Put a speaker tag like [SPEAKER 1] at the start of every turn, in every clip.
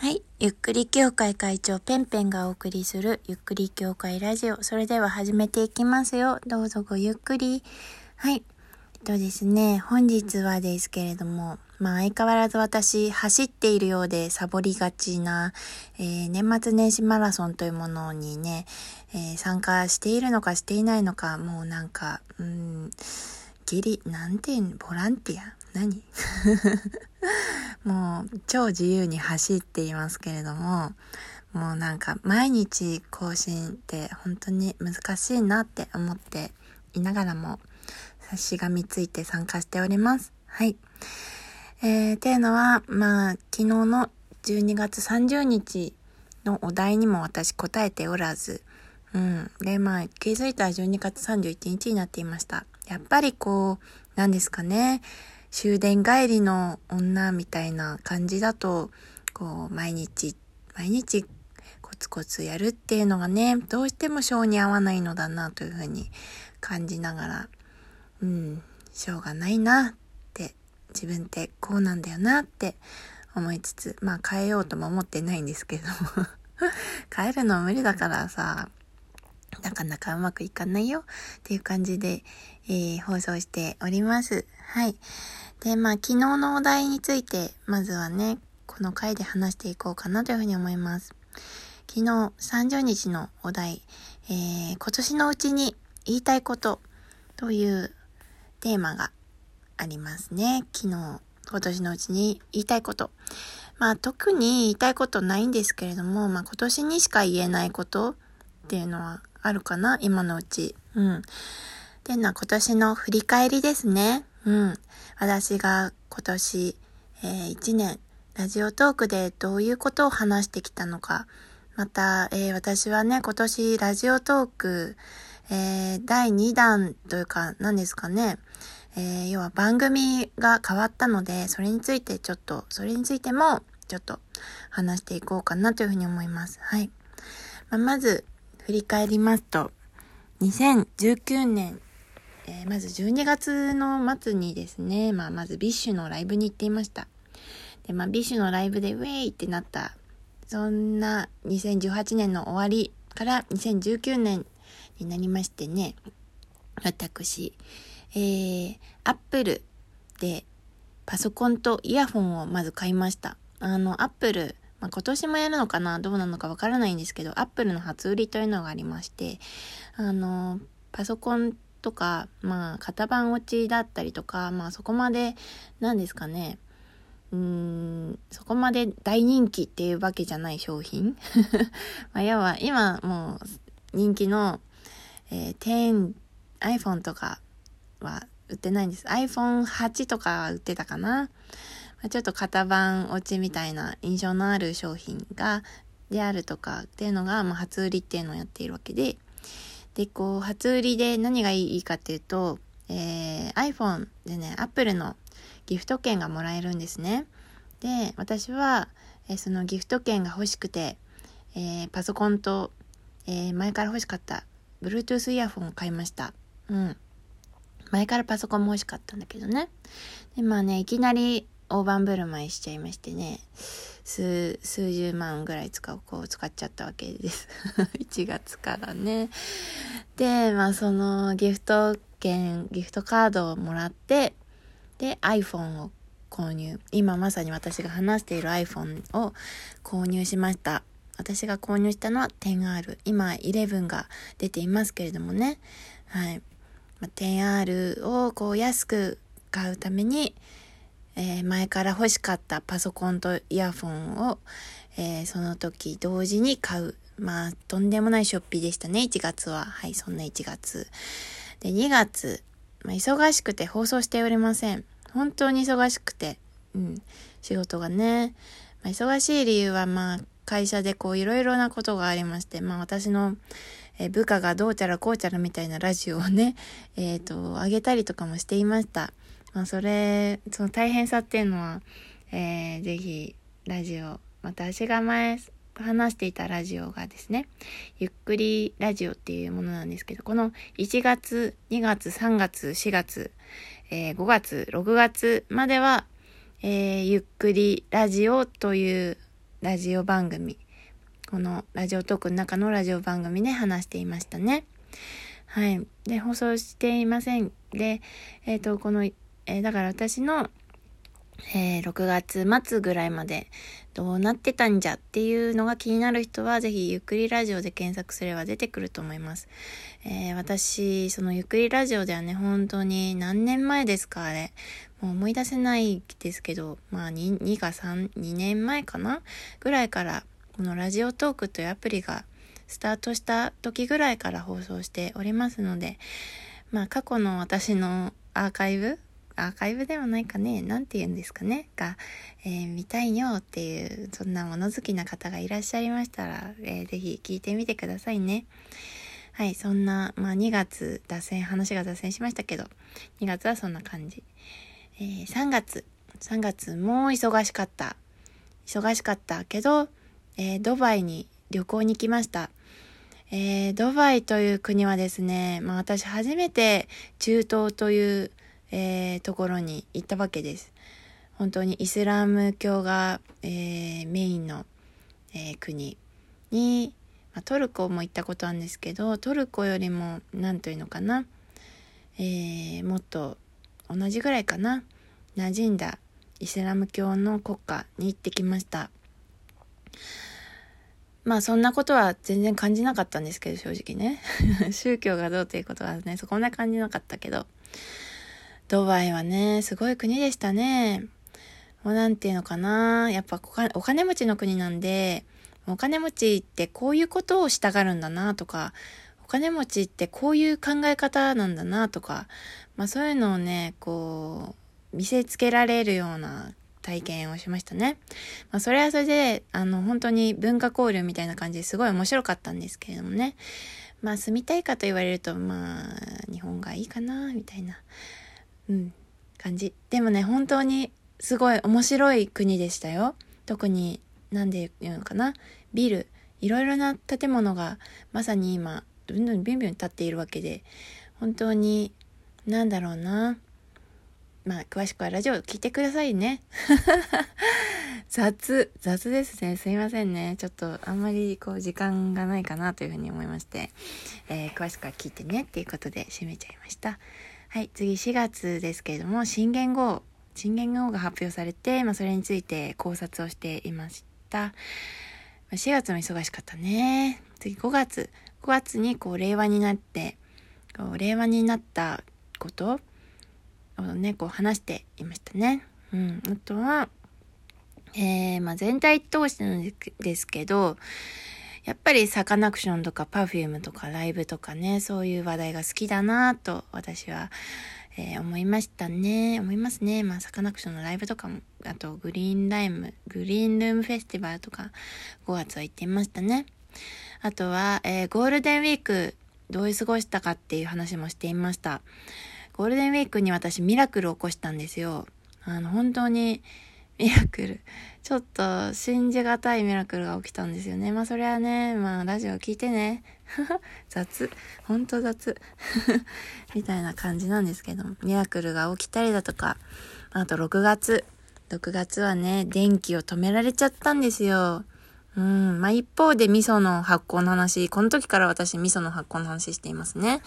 [SPEAKER 1] はい。ゆっくり協会会長ペンペンがお送りするゆっくり協会ラジオ。それでは始めていきますよ。どうぞごゆっくり。はい。えっとですね、本日はですけれども、まあ相変わらず私走っているようでサボりがちな、えー、年末年始マラソンというものにね、えー、参加しているのかしていないのか、もうなんか、うん、ギリ、なんてボランティア？何？もう超自由に走っていますけれども、もうなんか毎日更新って本当に難しいなって思っていながらもしがみついて参加しております。はい。えー、ていうのは、まあ、昨日の12月30日のお題にも私答えておらず、うん。で、まあ、気づいたら12月31日になっていました。やっぱりこう、何ですかね。終電帰りの女みたいな感じだと、こう、毎日、毎日コツコツやるっていうのがね、どうしても性に合わないのだなというふうに感じながら、うん、しょうがないなって、自分ってこうなんだよなって思いつつ、まあ変えようとも思ってないんですけども 変えるの無理だからさ、なかなかうまくいかないよっていう感じで、えー、放送しております。はい。で、まあ、昨日のお題について、まずはね、この回で話していこうかなというふうに思います。昨日30日のお題、えー、今年のうちに言いたいことというテーマがありますね。昨日、今年のうちに言いたいこと。まあ特に言いたいことないんですけれども、まあ今年にしか言えないことっていうのはあるかな今のうち。うん。っていうのは今年の振り返りですね。うん。私が今年、えー、1年、ラジオトークでどういうことを話してきたのか。また、えー、私はね、今年ラジオトーク、えー、第2弾というか、何ですかね。えー、要は番組が変わったので、それについてちょっと、それについても、ちょっと話していこうかなというふうに思います。はい。まあ、まず、振り返りますと、2019年、えー、まず12月の末にですね、まあ、まず BiSH のライブに行っていました。で、まあ、 BiSH のライブでウェイってなった、そんな2018年の終わりから2019年になりましてね、私、えー、アップルでパソコンとイヤホンをまず買いました。あの、アップルまあ、今年もやるのかなどうなのかわからないんですけど、アップルの初売りというのがありまして、あの、パソコンとか、まあ、型番落ちだったりとか、まあ、そこまで、何ですかね、うーん、そこまで大人気っていうわけじゃない商品 まあ、要は、今もう人気の、えー、10、iPhone とかは売ってないんです。iPhone8 とかは売ってたかな。まちょっと型番落ちみたいな印象のある商品が、であるとかっていうのが、まあ、初売りっていうのをやっているわけで、で、こう、初売りで何がいいかっていうと、えー、iPhone でね、Apple のギフト券がもらえるんですね。で、私は、えー、そのギフト券が欲しくて、えー、パソコンと、えー、前から欲しかった Bluetooth イヤホンを買いました。うん。前からパソコンも欲しかったんだけどね。で、まあね、いきなり大盤振る舞いしちゃいましてね、数、数十万ぐらい使う、こう使っちゃったわけです。1月からね。で、まあそのギフト券、ギフトカードをもらって、で、iPhone を購入。今まさに私が話している iPhone を購入しました。私が購入したのは 10R。今11が出ていますけれどもね。はい。まあ、10R をこう安く買うために、えー、前から欲しかったパソコンとイヤフォンを、えー、その時同時に買う。まあ、とんでもないショッピーでしたね、1月は。はい、そんな1月。で、2月、まあ、忙しくて放送しておりません。本当に忙しくて。うん、仕事がね。まあ、忙しい理由は、まあ、会社でこう、いろいろなことがありまして、まあ、私の、え部下がどうちゃらこうちゃらみたいなラジオをね、えっ、ー、と、上げたりとかもしていました。まあ、それ、その大変さっていうのは、えー、ぜひ、ラジオ、私が前話していたラジオがですね、ゆっくりラジオっていうものなんですけど、この1月、2月、3月、4月、えー、5月、6月までは、えー、ゆっくりラジオというラジオ番組、このラジオトークの中のラジオ番組で話していましたね。はい。で、放送していません。で、えっ、ー、と、この、えー、だから私の、えー、6月末ぐらいまでどうなってたんじゃっていうのが気になる人は、ぜひゆっくりラジオで検索すれば出てくると思います。えー、私、そのゆっくりラジオではね、本当に何年前ですか、あれ。もう思い出せないですけど、まあ2、2か3、2年前かなぐらいから、このラジオトークというアプリがスタートした時ぐらいから放送しておりますので、まあ過去の私のアーカイブアーカイブではないかね、なんて言うんですかね、が、えー、見たいよっていう、そんな物好きな方がいらっしゃいましたら、えー、ぜひ聞いてみてくださいね。はい、そんな、まあ2月、脱線、話が脱線しましたけど、2月はそんな感じ。えー、3月、3月も忙しかった。忙しかったけど、えー、ドバイに旅行に行きました。えー、ドバイという国はですね、まあ私初めて中東というえー、ところに行ったわけです。本当にイスラム教が、えー、メインの、えー、国に、まあ、トルコも行ったことあるんですけどトルコよりも何というのかな、えもっと同じぐらいかな馴染んだイスラム教の国家に行ってきました。まあそんなことは全然感じなかったんですけど正直ね 宗教がどうということはねそこんな感じなかったけどドバイはね、すごい国でしたね。もうなんていうのかな。やっぱお金持ちの国なんで、お金持ちってこういうことをしたがるんだなとか、お金持ちってこういう考え方なんだなとか、まあそういうのをね、こう、見せつけられるような体験をしましたね。まあそれはそれで、あの本当に文化交流みたいな感じですごい面白かったんですけれどもね。まあ住みたいかと言われると、まあ日本がいいかな、みたいな。うん、感じ。でもね、本当にすごい面白い国でしたよ。特に、なんで言うのかな。ビル、いろいろな建物がまさに今、どんどんビュンビュン立っているわけで、本当に、なんだろうな。まあ、詳しくはラジオ聞いてくださいね。雑、雑ですね。すいませんね。ちょっとあんまりこう時間がないかなというふうに思いまして、えー、詳しくは聞いてねっていうことで締めちゃいました。はい、次4月ですけれども、新元号、新元号が発表されて、まあ、それについて考察をしていました。4月も忙しかったね。次5月。5月にこう令和になって、こう令和になったことをね、こう話していましたね。うん。あとは、えー、まあ全体通してなんですけど、やっぱりサカナクションとか Perfume とかライブとかね、そういう話題が好きだなと私は、えー、思いましたね。思いますね。まあサカナクションのライブとかも、あとグリーンライム、グリーンルームフェスティバルとか5月は行っていましたね。あとは、えー、ゴールデンウィークどういう過ごしたかっていう話もしていました。ゴールデンウィークに私ミラクルを起こしたんですよ。あの、本当にミラクル。ちょっと信じがたいミラクルが起きたんですよね。まあそれはね、まあラジオ聞いてね。雑。ほんと雑。みたいな感じなんですけど、ミラクルが起きたりだとか、あと6月。6月はね、電気を止められちゃったんですよ。うん。まあ、一方で味噌の発酵の話、この時から私味噌の発酵の話していますね。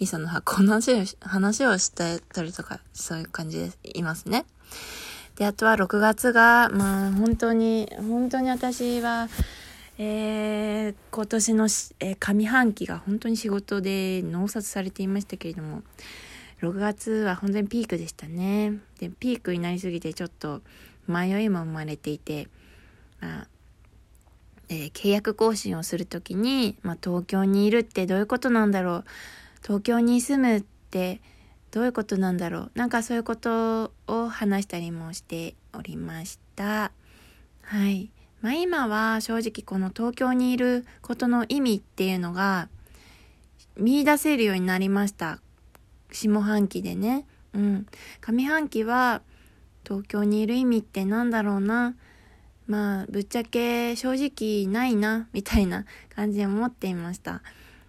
[SPEAKER 1] 味噌の発酵の話を話をしたりとか、そういう感じでいますね。で、あとは6月が、まあ本当に、本当に私は、えー、今年の、えー、上半期が本当に仕事で納札されていましたけれども、6月は本当にピークでしたね。で、ピークになりすぎてちょっと迷いも生まれていて、まあ、えー、契約更新をするときに、まあ、東京にいるってどういうことなんだろう。東京に住むって、どういうことなんだろう。なんかそういうことを話したりもしておりました。はい。まあ今は正直この東京にいることの意味っていうのが見出せるようになりました。下半期でね。うん。上半期は東京にいる意味ってなんだろうな。まあぶっちゃけ正直ないなみたいな感じで思っていました。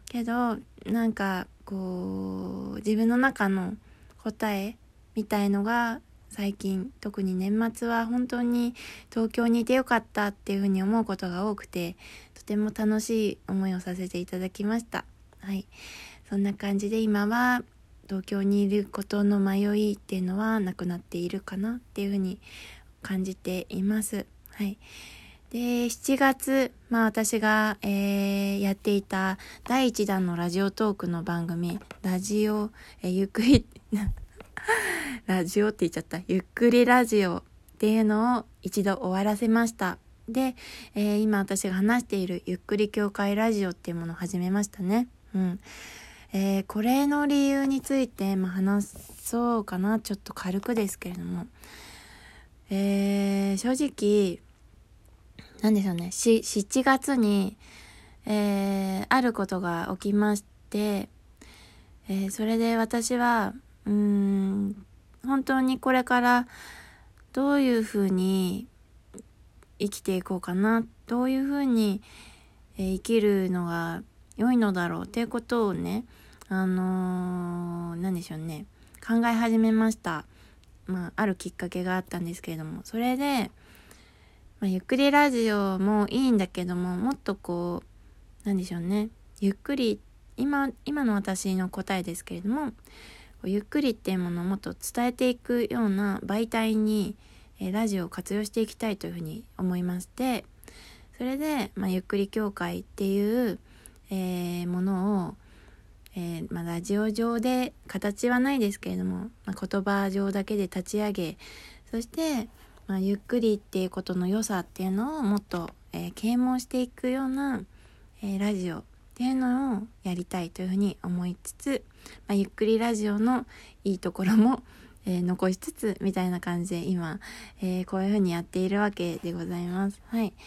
[SPEAKER 1] けどなんかこう自分の中の答えみたいのが最近特に年末は本当に東京にいてよかったっていうふうに思うことが多くてとても楽しい思いをさせていただきました。はい。そんな感じで今は東京にいることの迷いっていうのはなくなっているかなっていうふうに感じています。はい。で7月、まあ、私が、えー、やっていた第1弾のラジオトークの番組ラジオ、えー、ゆっくり ラジオって言っちゃった。ゆっくりラジオっていうのを一度終わらせました。で、えー、今私が話しているゆっくり協会ラジオっていうものを始めましたね。うん。えー、これの理由について、まあ、話そうかな。ちょっと軽くですけれども。えー、正直、なんでしょうね。7月に、えー、あることが起きまして、えー、それで私は、うん、本当にこれからどういうふうに生きていこうかな、どういうふうに、え、生きるのが良いのだろうっていうことをね、あのー、何でしょうね、考え始めました。まあ、あるきっかけがあったんですけれども、それで、まあ、ゆっくりラジオもいいんだけども、もっとこう、なんでしょうね、ゆっくり、今、今の私の答えですけれども、ゆっくりっていうものをもっと伝えていくような媒体に、えラジオを活用していきたいというふうに思いましてそれで、まあ、ゆっくり協会っていう、えー、ものを、えー、まあ、ラジオ上で形はないですけれども、まあ、言葉上だけで立ち上げそして、まゆっくりっていうことの良さっていうのをもっと、えー、啓蒙していくような、えラジオっていうのをやりたいというふうに思いつつ、まあ、ゆっくりラジオのいいところも、えー、残しつつみたいな感じで今、え、こういうふうにやっているわけでございます。はい。